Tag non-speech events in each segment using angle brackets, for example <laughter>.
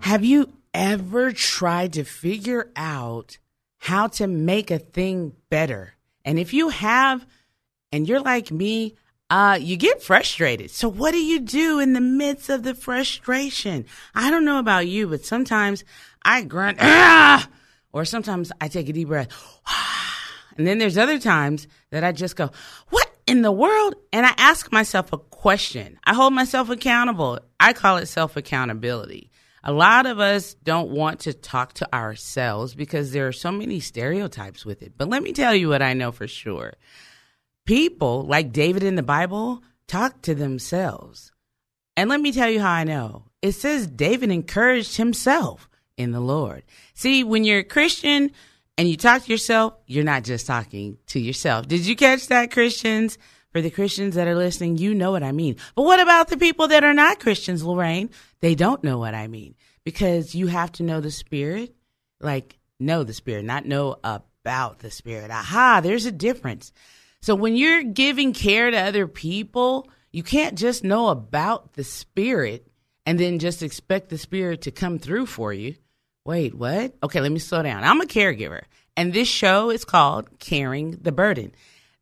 Have you ever tried to figure out how to make a thing better? And if you have, and you're like me, uh, you get frustrated. So what do you do in the midst of the frustration? I don't know about you, but sometimes I grunt, ah! or sometimes I take a deep breath. <sighs> And then there's other times that I just go, what in the world? And I ask myself a question. I hold myself accountable. I call it self accountability. A lot of us don't want to talk to ourselves because there are so many stereotypes with it. But let me tell you what I know for sure. People, like David in the Bible, talk to themselves. And let me tell you how I know. It says David encouraged himself in the Lord. See, when you're a Christian and you talk to yourself, you're not just talking to yourself. Did you catch that, Christians? For the Christians that are listening, you know what I mean. But what about the people that are not Christians, Lorraine? They don't know what I mean because you have to know the Spirit, like know the Spirit, not know about the Spirit. Aha, there's a difference. So when you're giving care to other people, you can't just know about the Spirit and then just expect the Spirit to come through for you. Wait, what? Okay, let me slow down. I'm a caregiver, and this show is called Caring the Burden.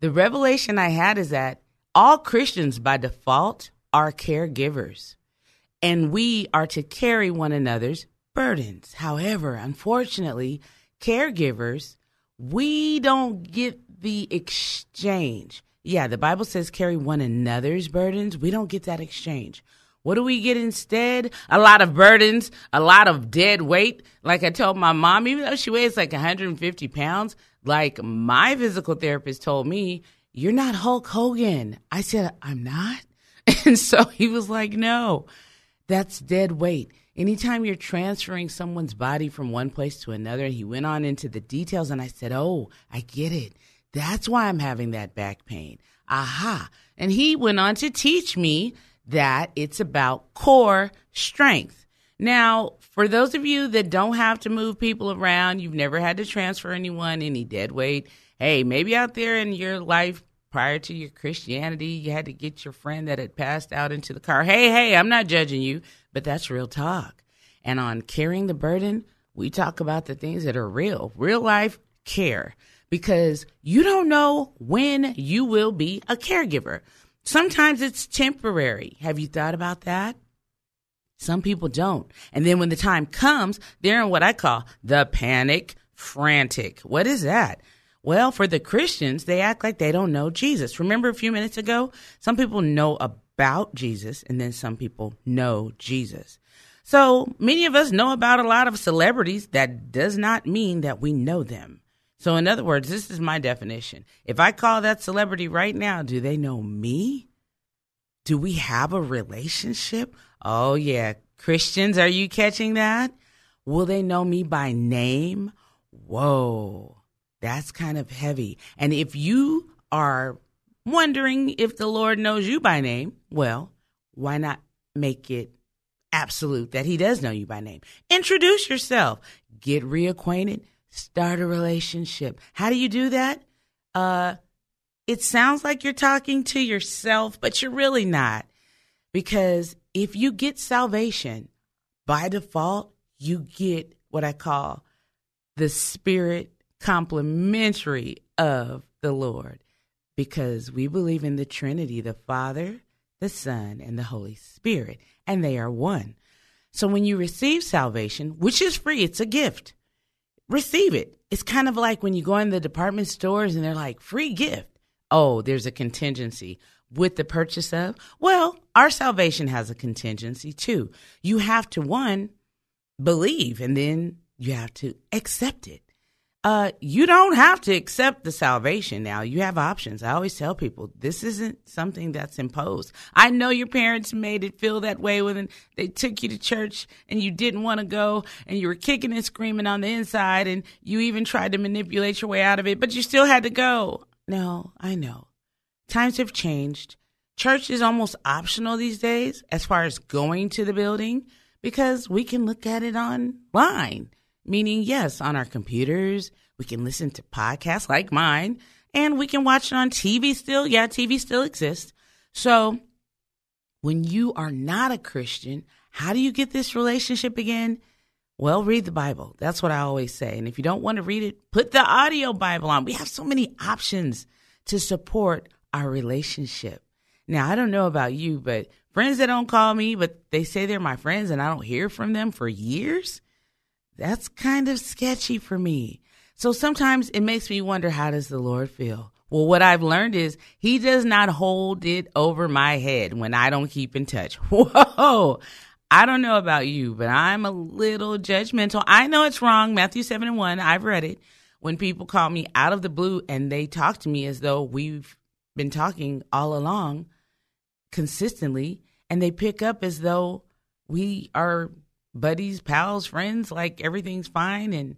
The revelation I had is that all Christians by default are caregivers, and we are to carry one another's burdens. However, unfortunately, caregivers, we don't get the exchange. Yeah, the Bible says carry one another's burdens. We don't get that exchange. What do we get instead? A lot of burdens, a lot of dead weight. Like I told my mom, even though she weighs like 150 pounds, like my physical therapist told me, You're not Hulk Hogan. I said, I'm not. <laughs> And so he was like, No, that's dead weight. Anytime you're transferring someone's body from one place to another, he went on into the details, and I said, Oh, I get it. That's why I'm having that back pain. Aha. And he went on to teach me that it's about core strength. Now, for those of you that don't have to move people around, you've never had to transfer anyone any dead weight. Hey, maybe out there in your life prior to your Christianity, you had to get your friend that had passed out into the car. Hey, hey, I'm not judging you, but that's real talk. And on caring the burden, we talk about the things that are real, real life care, because you don't know when you will be a caregiver. Sometimes it's temporary. Have you thought about that? Some people don't. And then when the time comes, they're in what I call the panic frantic. What is that? Well, for the Christians, they act like they don't know Jesus. Remember a few minutes ago? Some people know about Jesus and then some people know Jesus. So many of us know about a lot of celebrities. That does not mean that we know them. So, in other words, this is my definition. If I call that celebrity right now, do they know me? Do we have a relationship? Oh, yeah. Christians, are you catching that? Will they know me by name? Whoa, that's kind of heavy. And if you are wondering if the Lord knows you by name, well, why not make it absolute that He does know you by name? Introduce yourself, get reacquainted, start a relationship. How do you do that? Uh, it sounds like you're talking to yourself, but you're really not. Because if you get salvation, by default, you get what I call the spirit complementary of the Lord. Because we believe in the Trinity, the Father, the Son, and the Holy Spirit, and they are one. So when you receive salvation, which is free, it's a gift, receive it. It's kind of like when you go in the department stores and they're like, free gift. Oh, there's a contingency with the purchase of? Well, our salvation has a contingency too. You have to, one, believe, and then you have to accept it. Uh, you don't have to accept the salvation now. You have options. I always tell people this isn't something that's imposed. I know your parents made it feel that way when they took you to church and you didn't want to go and you were kicking and screaming on the inside and you even tried to manipulate your way out of it, but you still had to go. No, I know. Times have changed. Church is almost optional these days as far as going to the building because we can look at it online meaning, yes, on our computers, we can listen to podcasts like mine, and we can watch it on TV still. Yeah, TV still exists. So when you are not a Christian, how do you get this relationship again? Well, read the Bible. That's what I always say. And if you don't want to read it, put the audio Bible on. We have so many options to support our relationship. Now, I don't know about you, but friends that don't call me, but they say they're my friends and I don't hear from them for years, that's kind of sketchy for me. So sometimes it makes me wonder how does the Lord feel? Well, what I've learned is he does not hold it over my head when I don't keep in touch. <laughs> Whoa. I don't know about you, but I'm a little judgmental. I know it's wrong. Matthew 7 and 1, I've read it. When people call me out of the blue and they talk to me as though we've been talking all along consistently, and they pick up as though we are buddies, pals, friends, like everything's fine. And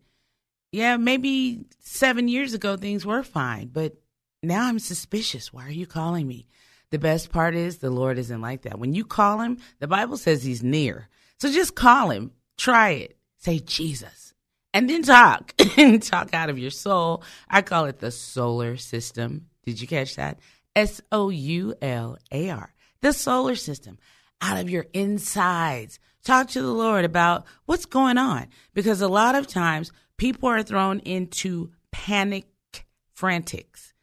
yeah, maybe seven years ago things were fine, but now I'm suspicious. Why are you calling me? The best part is the Lord isn't like that. When you call him, the Bible says he's near. So just call him, try it, say Jesus, and then talk. <laughs> talk out of your soul. I call it the solar system. Did you catch that? S O U L A R. The solar system. Out of your insides. Talk to the Lord about what's going on because a lot of times people are thrown into panic frantics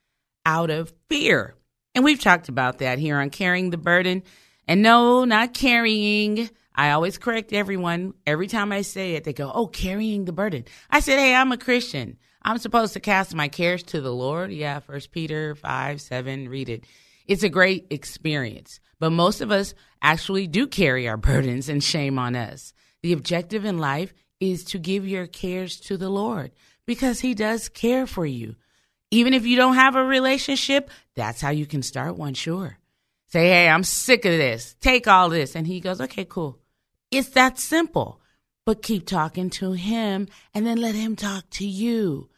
out of fear. And we've talked about that here on Caring the Burden. And no, not carrying. I always correct everyone. Every time I say it, they go, Oh, carrying the burden. I said, Hey, I'm a Christian. I'm supposed to cast my cares to the Lord. Yeah, First Peter 5, 7, read it. It's a great experience. But most of us actually do carry our burdens and shame on us. The objective in life is to give your cares to the Lord because He does care for you. Even if you don't have a relationship, that's how you can start one, sure. Say, hey, I'm sick of this. Take all this. And He goes, okay, cool. It's that simple. But keep talking to Him and then let Him talk to you.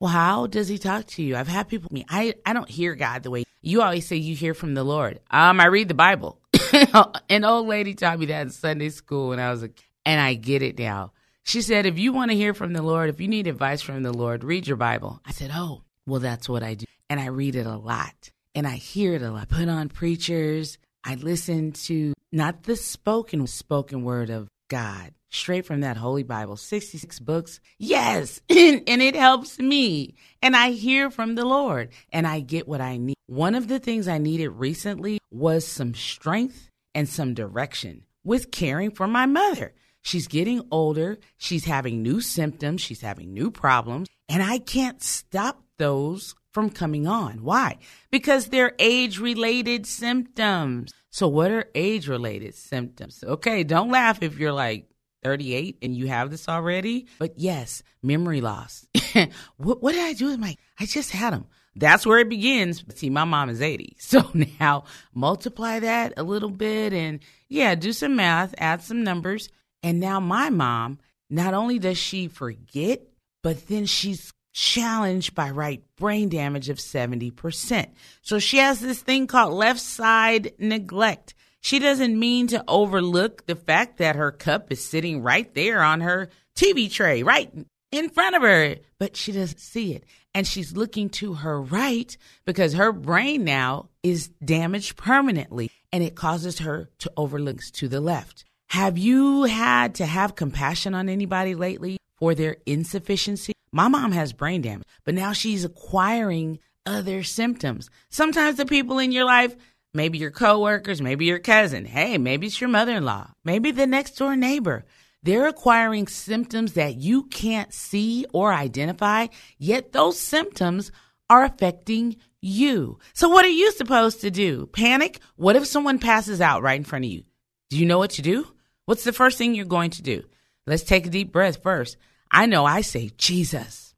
Well, how does He talk to you? I've had people, me, I, I don't hear God the way you always say you hear from the Lord. Um, I read the Bible. <coughs> An old lady taught me that in Sunday school when I was a, and I get it now. She said, if you want to hear from the Lord, if you need advice from the Lord, read your Bible. I said, oh, well, that's what I do. And I read it a lot and I hear it a lot. Put on preachers. I listen to not the spoken spoken word of God, straight from that Holy Bible, 66 books. Yes. <laughs> and it helps me. And I hear from the Lord and I get what I need. One of the things I needed recently was some strength and some direction with caring for my mother. She's getting older. She's having new symptoms. She's having new problems. And I can't stop those from coming on. Why? Because they're age related symptoms. So, what are age related symptoms? Okay, don't laugh if you're like 38 and you have this already. But yes, memory loss. <laughs> what, what, did I do with my? I just had them. That's where it begins. See, my mom is 80. <laughs> So now multiply that a little bit and yeah, do some math, add some numbers. And now my mom, not only does she forget, but then she's challenged by right brain damage of 70%. So she has this thing called left side neglect. She doesn't mean to overlook the fact that her cup is sitting right there on her TV tray, right in front of her, but she doesn't see it. And she's looking to her right because her brain now is damaged permanently and it causes her to overlook to the left. Have you had to have compassion on anybody lately for their insufficiency? My mom has brain damage, but now she's acquiring other symptoms. Sometimes the people in your life, maybe your coworkers, maybe your cousin, hey, maybe it's your mother in law, maybe the next door neighbor. They're acquiring symptoms that you can't see or identify, yet those symptoms are affecting you. So, what are you supposed to do? Panic? What if someone passes out right in front of you? Do you know what to do? What's the first thing you're going to do? Let's take a deep breath first. I know I say, Jesus,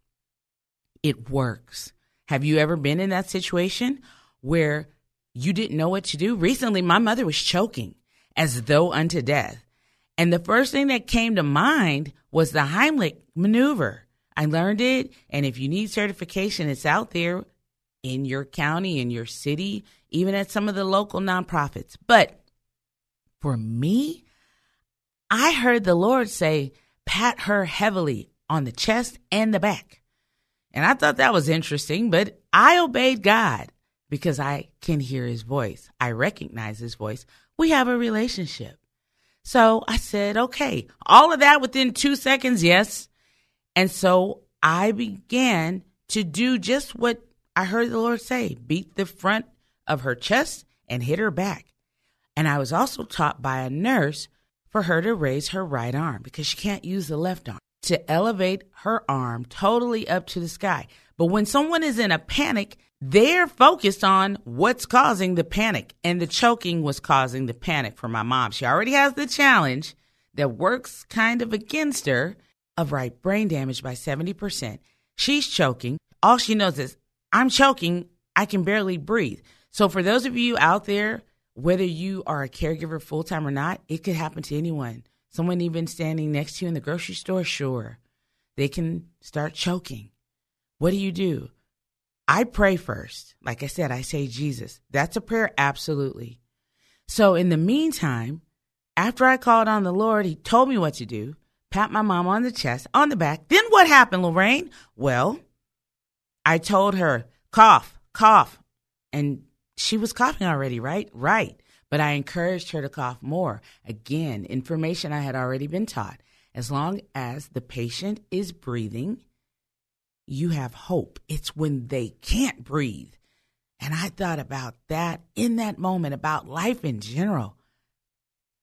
it works. Have you ever been in that situation where you didn't know what to do? Recently, my mother was choking as though unto death. And the first thing that came to mind was the Heimlich maneuver. I learned it. And if you need certification, it's out there in your county, in your city, even at some of the local nonprofits. But for me, I heard the Lord say, pat her heavily on the chest and the back. And I thought that was interesting, but I obeyed God because I can hear his voice. I recognize his voice. We have a relationship. So I said, okay, all of that within two seconds, yes. And so I began to do just what I heard the Lord say beat the front of her chest and hit her back. And I was also taught by a nurse for her to raise her right arm because she can't use the left arm to elevate her arm totally up to the sky. But when someone is in a panic, they're focused on what's causing the panic. And the choking was causing the panic for my mom. She already has the challenge that works kind of against her of right brain damage by 70%. She's choking. All she knows is, I'm choking. I can barely breathe. So for those of you out there, whether you are a caregiver full time or not, it could happen to anyone. Someone even standing next to you in the grocery store, sure, they can start choking. What do you do? I pray first. Like I said, I say Jesus. That's a prayer, absolutely. So in the meantime, after I called on the Lord, He told me what to do. Pat my mom on the chest, on the back. Then what happened, Lorraine? Well, I told her, cough, cough. And she was coughing already, right? Right but I encouraged her to cough more. Again, information I had already been taught. As long as the patient is breathing, you have hope. It's when they can't breathe. And I thought about that in that moment, about life in general.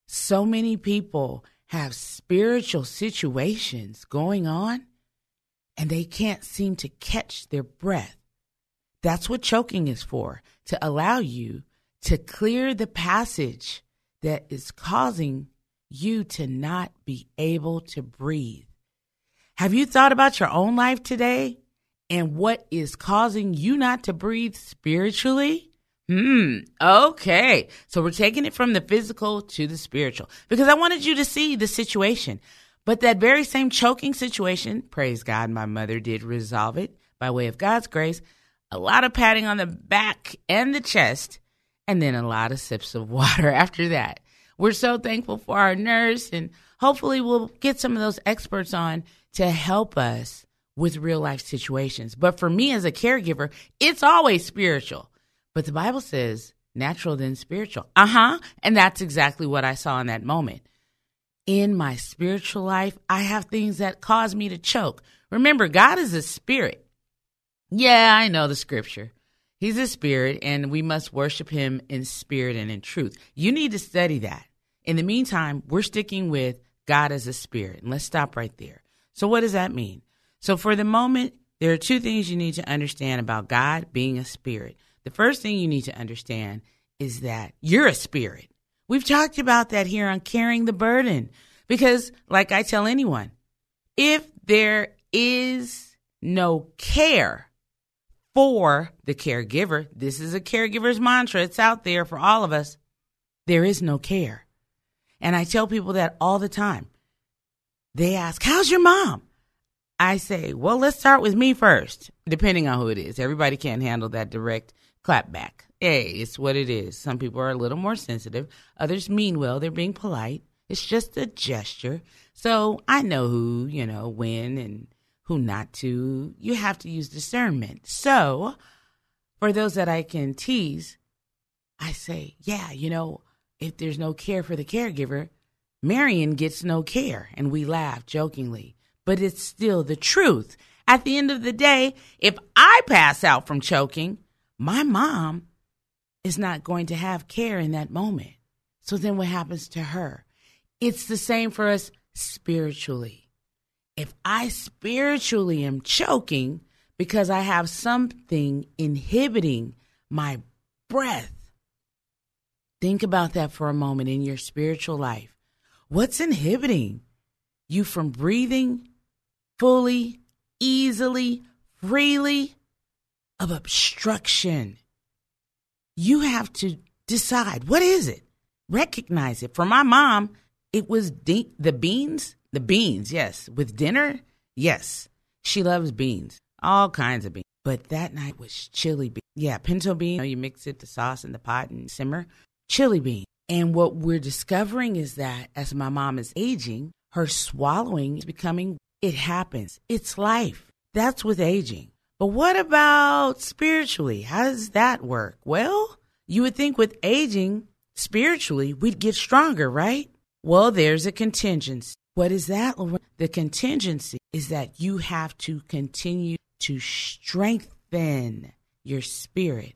So many people have spiritual situations going on and they can't seem to catch their breath. That's what choking is for, to allow you to clear the passage that is causing you to not be able to breathe. Have you thought about your own life today and what is causing you not to breathe spiritually? Hmm. Okay. So we're taking it from the physical to the spiritual because I wanted you to see the situation. But that very same choking situation, praise God, my mother did resolve it by way of God's grace. A lot of patting on the back and the chest and then a lot of sips of <laughs> water after that. We're so thankful for our nurse, and hopefully, we'll get some of those experts on to help us with real life situations. But for me as a caregiver, it's always spiritual. But the Bible says natural then spiritual. Uh huh. And that's exactly what I saw in that moment. In my spiritual life, I have things that cause me to choke. Remember, God is a spirit. Yeah, I know the scripture. He's a spirit, and we must worship him in spirit and in truth. You need to study that. In the meantime, we're sticking with God as a spirit. And let's stop right there. So, what does that mean? So, for the moment, there are two things you need to understand about God being a spirit. The first thing you need to understand is that you're a spirit. We've talked about that here on Caring the Burden. Because, like I tell anyone, if there is no care, for the caregiver. This is a caregiver's mantra. It's out there for all of us. There is no care. And I tell people that all the time. They ask, How's your mom? I say, Well, let's start with me first, depending on who it is. Everybody can't handle that direct clap back. Hey, it's what it is. Some people are a little more sensitive, others mean well. They're being polite. It's just a gesture. So I know who, you know, when and who not to. You have to use discernment. So, for those that I can tease, I say, yeah, you know, if there's no care for the caregiver, Marion gets no care. And we laugh jokingly, but it's still the truth. At the end of the day, if I pass out from choking, my mom is not going to have care in that moment. So then what happens to her? It's the same for us spiritually if I spiritually am choking because I have something inhibiting my breath, think about that for a moment in your spiritual life. What's inhibiting you from breathing fully, easily, freely of obstruction. You have to decide what is it? Recognize it. For my mom, it was de- the beans, the beans, yes. With dinner, yes. She loves beans, all kinds of beans. But that night was chili beans. Yeah, pinto bean. You, know, you mix it, the sauce in the pot and simmer. Chili bean. And what we're discovering is that as my mom is aging, her swallowing is becoming, it happens. It's life. That's with aging. But what about spiritually? How does that work? Well, you would think with aging, spiritually, we'd get stronger, right? Well, there's a contingency. What is that? The contingency is that you have to continue to strengthen your spirit.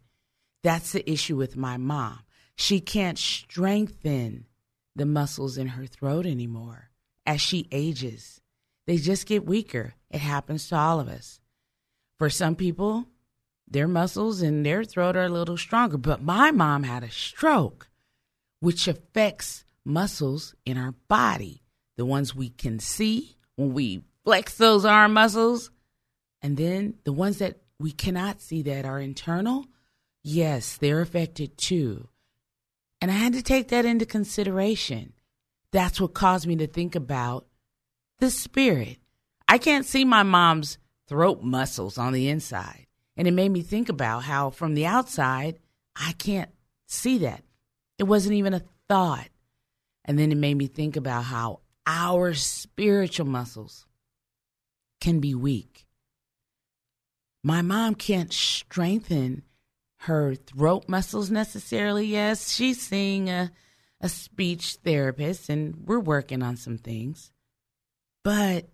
That's the issue with my mom. She can't strengthen the muscles in her throat anymore as she ages. They just get weaker. It happens to all of us. For some people, their muscles in their throat are a little stronger. But my mom had a stroke, which affects muscles in our body, the ones we can see when we flex those arm muscles, and then the ones that we cannot see that are internal. Yes, they're affected too. And I had to take that into consideration. That's what caused me to think about the spirit. I can't see my mom's throat muscles on the inside. And it made me think about how from the outside, I can't see that. It wasn't even a thought. And then it made me think about how our spiritual muscles can be weak. My mom can't strengthen her throat muscles necessarily. Yes, she's seeing a, a speech therapist and we're working on some things. But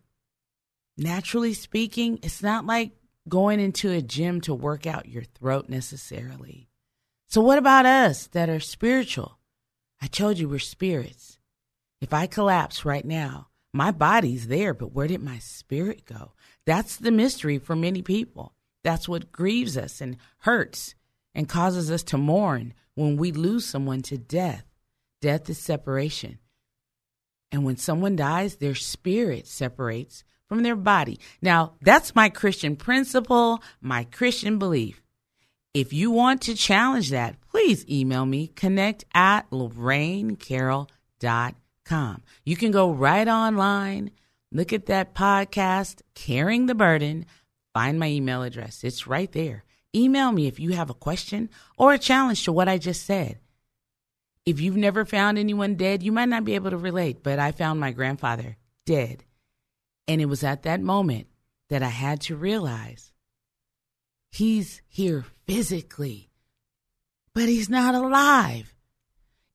naturally speaking, it's not like going into a gym to work out your throat necessarily. So, what about us that are spiritual? I told you we're spirits. If I collapse right now, my body's there, but where did my spirit go? That's the mystery for many people. That's what grieves us and hurts and causes us to mourn when we lose someone to death. Death is separation. And when someone dies, their spirit separates from their body. Now, that's my Christian principle, my Christian belief. If you want to challenge that, please email me, connect at lorrainecarroll.com. You can go right online, look at that podcast, Caring the Burden, find my email address. It's right there. Email me if you have a question or a challenge to what I just said. If you've never found anyone dead, you might not be able to relate, but I found my grandfather dead and it was at that moment that I had to realize he's here physically, but he's not alive.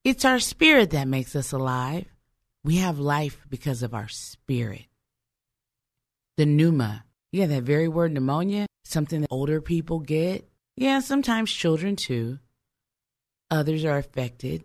It's our spirit that makes us alive. We have life because of our spirit. The pneuma. Yeah, that very word pneumonia, something that older people get. Yeah, sometimes children too. Others are affected.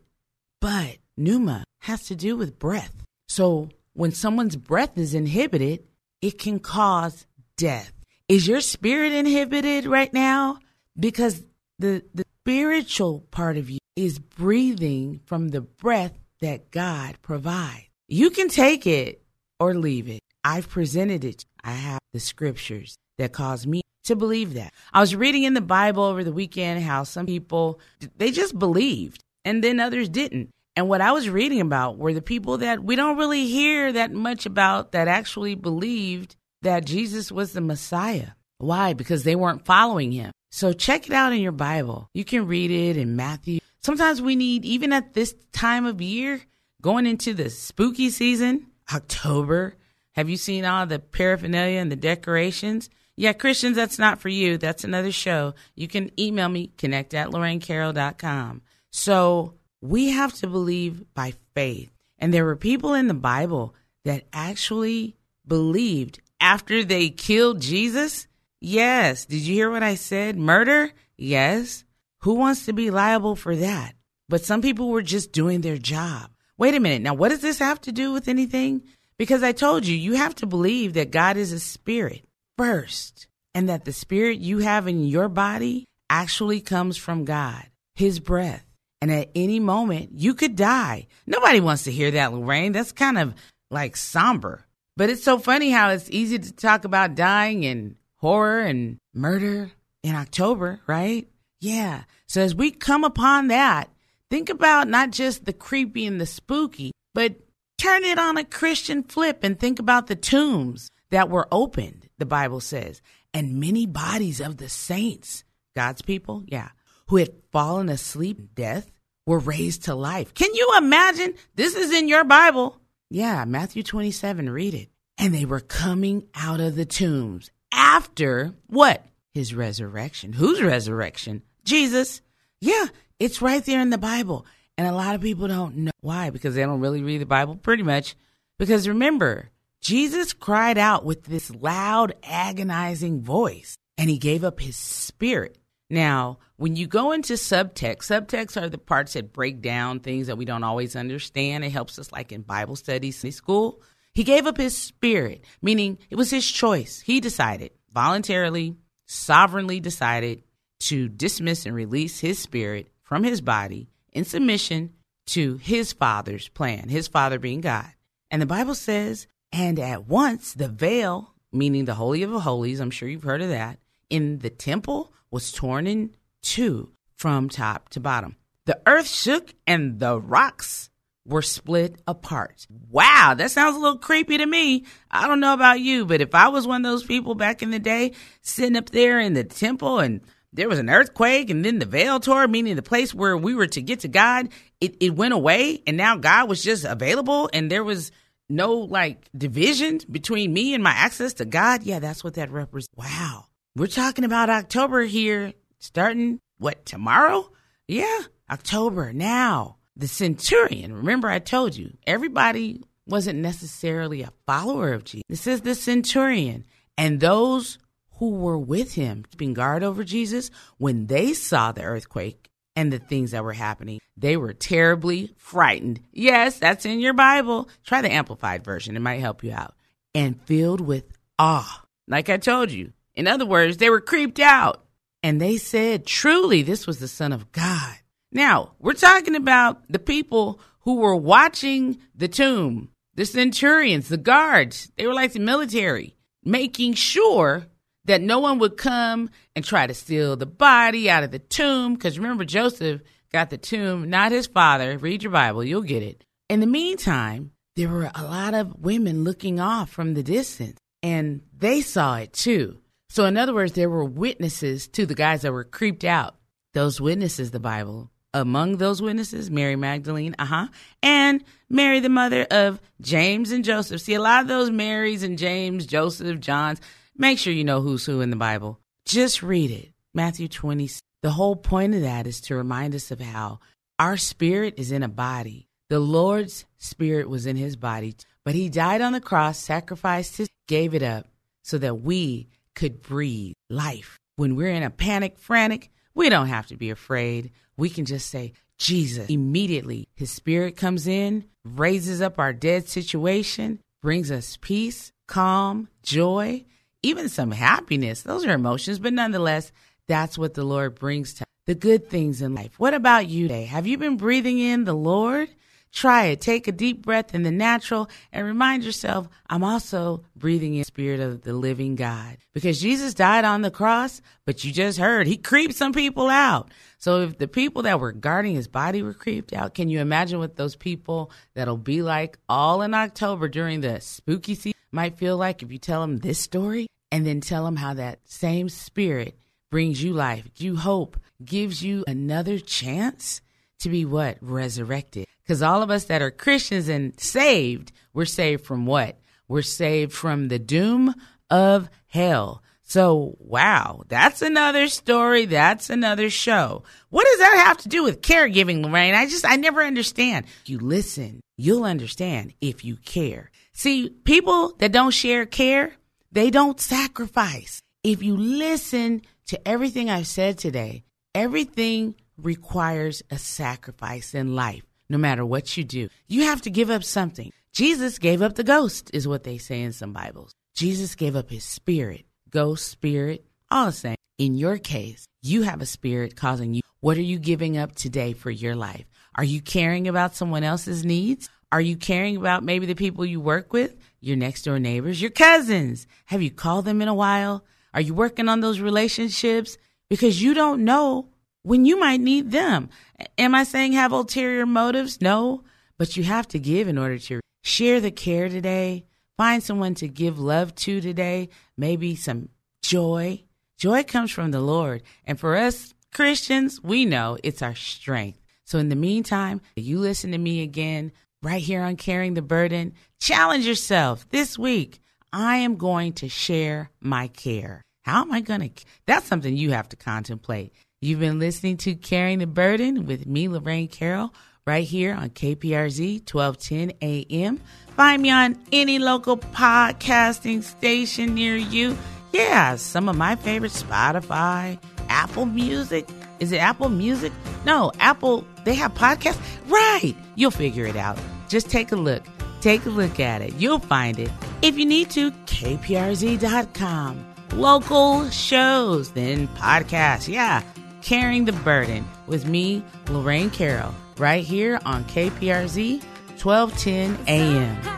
But pneuma has to do with breath. So when someone's breath is inhibited, it can cause death. Is your spirit inhibited right now? Because the, the spiritual part of you is breathing from the breath that God provides. You can take it or leave it. I've presented it. I have the scriptures that cause me to believe that. I was reading in the Bible over the weekend how some people they just believed and then others didn't. And what I was reading about were the people that we don't really hear that much about that actually believed that Jesus was the Messiah. Why? Because they weren't following him. So check it out in your Bible. You can read it in Matthew. Sometimes we need, even at this time of year, going into the spooky season, October. Have you seen all the paraphernalia and the decorations? Yeah, Christians, that's not for you. That's another show. You can email me, connect at lorrainecarroll.com. So we have to believe by faith. And there were people in the Bible that actually believed after they killed Jesus. Yes. Did you hear what I said? Murder? Yes. Who wants to be liable for that? But some people were just doing their job. Wait a minute. Now, what does this have to do with anything? Because I told you, you have to believe that God is a spirit first, and that the spirit you have in your body actually comes from God, His breath. And at any moment, you could die. Nobody wants to hear that, Lorraine. That's kind of like somber. But it's so funny how it's easy to talk about dying and horror and murder in October, right? Yeah. So as we come upon that, think about not just the creepy and the spooky, but turn it on a Christian flip and think about the tombs that were opened, the Bible says, and many bodies of the saints, God's people, yeah, who had fallen asleep in death were raised to life. Can you imagine? This is in your Bible. Yeah, Matthew 27, read it. And they were coming out of the tombs after what? His resurrection. Whose resurrection? Jesus. Yeah, it's right there in the Bible. And a lot of people don't know why, because they don't really read the Bible pretty much. Because remember, Jesus cried out with this loud, agonizing voice, and he gave up his spirit. Now, when you go into subtext, subtexts are the parts that break down things that we don't always understand. It helps us, like in Bible studies in school. He gave up his spirit, meaning it was his choice. He decided, voluntarily, sovereignly decided to dismiss and release his spirit from his body in submission to his father's plan, his father being God. And the Bible says, and at once the veil, meaning the Holy of Holies, I'm sure you've heard of that, in the temple was torn in two from top to bottom. The earth shook and the rocks were split apart. Wow, that sounds a little creepy to me. I don't know about you, but if I was one of those people back in the day sitting up there in the temple and there was an earthquake and then the veil tore, meaning the place where we were to get to God, it, it went away and now God was just available and there was no like division between me and my access to God. Yeah, that's what that represents. Wow. We're talking about October here, starting what, tomorrow? Yeah, October now. The centurion, remember I told you, everybody wasn't necessarily a follower of Jesus. This is the centurion. And those who were with him, keeping guard over Jesus, when they saw the earthquake and the things that were happening, they were terribly frightened. Yes, that's in your Bible. Try the Amplified version, it might help you out. And filled with awe. Like I told you, in other words, they were creeped out. And they said, truly, this was the Son of God. Now, we're talking about the people who were watching the tomb, the centurions, the guards. They were like the military, making sure that no one would come and try to steal the body out of the tomb. Because remember, Joseph got the tomb, not his father. Read your Bible, you'll get it. In the meantime, there were a lot of women looking off from the distance, and they saw it too. So, in other words, there were witnesses to the guys that were creeped out. Those witnesses, the Bible. Among those witnesses, Mary Magdalene, uh huh, and Mary, the mother of James and Joseph. See, a lot of those Marys and James, Joseph, Johns, make sure you know who's who in the Bible. Just read it. Matthew 20. The whole point of that is to remind us of how our spirit is in a body. The Lord's spirit was in his body, but he died on the cross, sacrificed his, gave it up so that we could breathe life. When we're in a panic, frantic, we don't have to be afraid. We can just say, Jesus. Immediately, his spirit comes in, raises up our dead situation, brings us peace, calm, joy, even some happiness. Those are emotions, but nonetheless, that's what the Lord brings to the good things in life. What about you today? Have you been breathing in the Lord? Try it. Take a deep breath in the natural and remind yourself, I'm also breathing in spirit of the living God. Because Jesus died on the cross, but you just heard he creeped some people out. So if the people that were guarding his body were creeped out, can you imagine what those people that'll be like all in October during the spooky season might feel like if you tell them this story and then tell them how that same spirit brings you life, you hope, gives you another chance to be what? Resurrected. Because all of us that are Christians and saved, we're saved from what? We're saved from the doom of hell. So, wow, that's another story. That's another show. What does that have to do with caregiving, Lorraine? I just, I never understand. You listen, you'll understand if you care. See, people that don't share care, they don't sacrifice. If you listen to everything I've said today, everything requires a sacrifice in life no matter what you do. You have to give up something. Jesus gave up the ghost, is what they say in some Bibles. Jesus gave up his spirit, ghost, spirit, all the same. In your case, you have a spirit causing you. What are you giving up today for your life? Are you caring about someone else's needs? Are you caring about maybe the people you work with, your next door neighbors, your cousins? Have you called them in a while? Are you working on those relationships? Because you don't know when you might need them. Am I saying have ulterior motives? No, but you have to give in order to share the care today. Find someone to give love to today. Maybe some joy. Joy comes from the Lord. And for us Christians, we know it's our strength. So in the meantime, you listen to me again right here on Caring the Burden. Challenge yourself this week. I am going to share my care. How am I going to? That's something you have to contemplate. You've been listening to Caring the Burden with me, Lorraine Carroll, right here on KPRZ 1210 AM. Find me on any local podcasting station near you. Yeah, some of my favorites Spotify, Apple Music. Is it Apple Music? No, Apple, they have podcasts. Right. You'll figure it out. Just take a look. Take a look at it. You'll find it. If you need to, kprz.com. Local shows, then podcasts. Yeah, caring the burden with me, Lorraine Carroll, right here on KPRZ 1210 AM.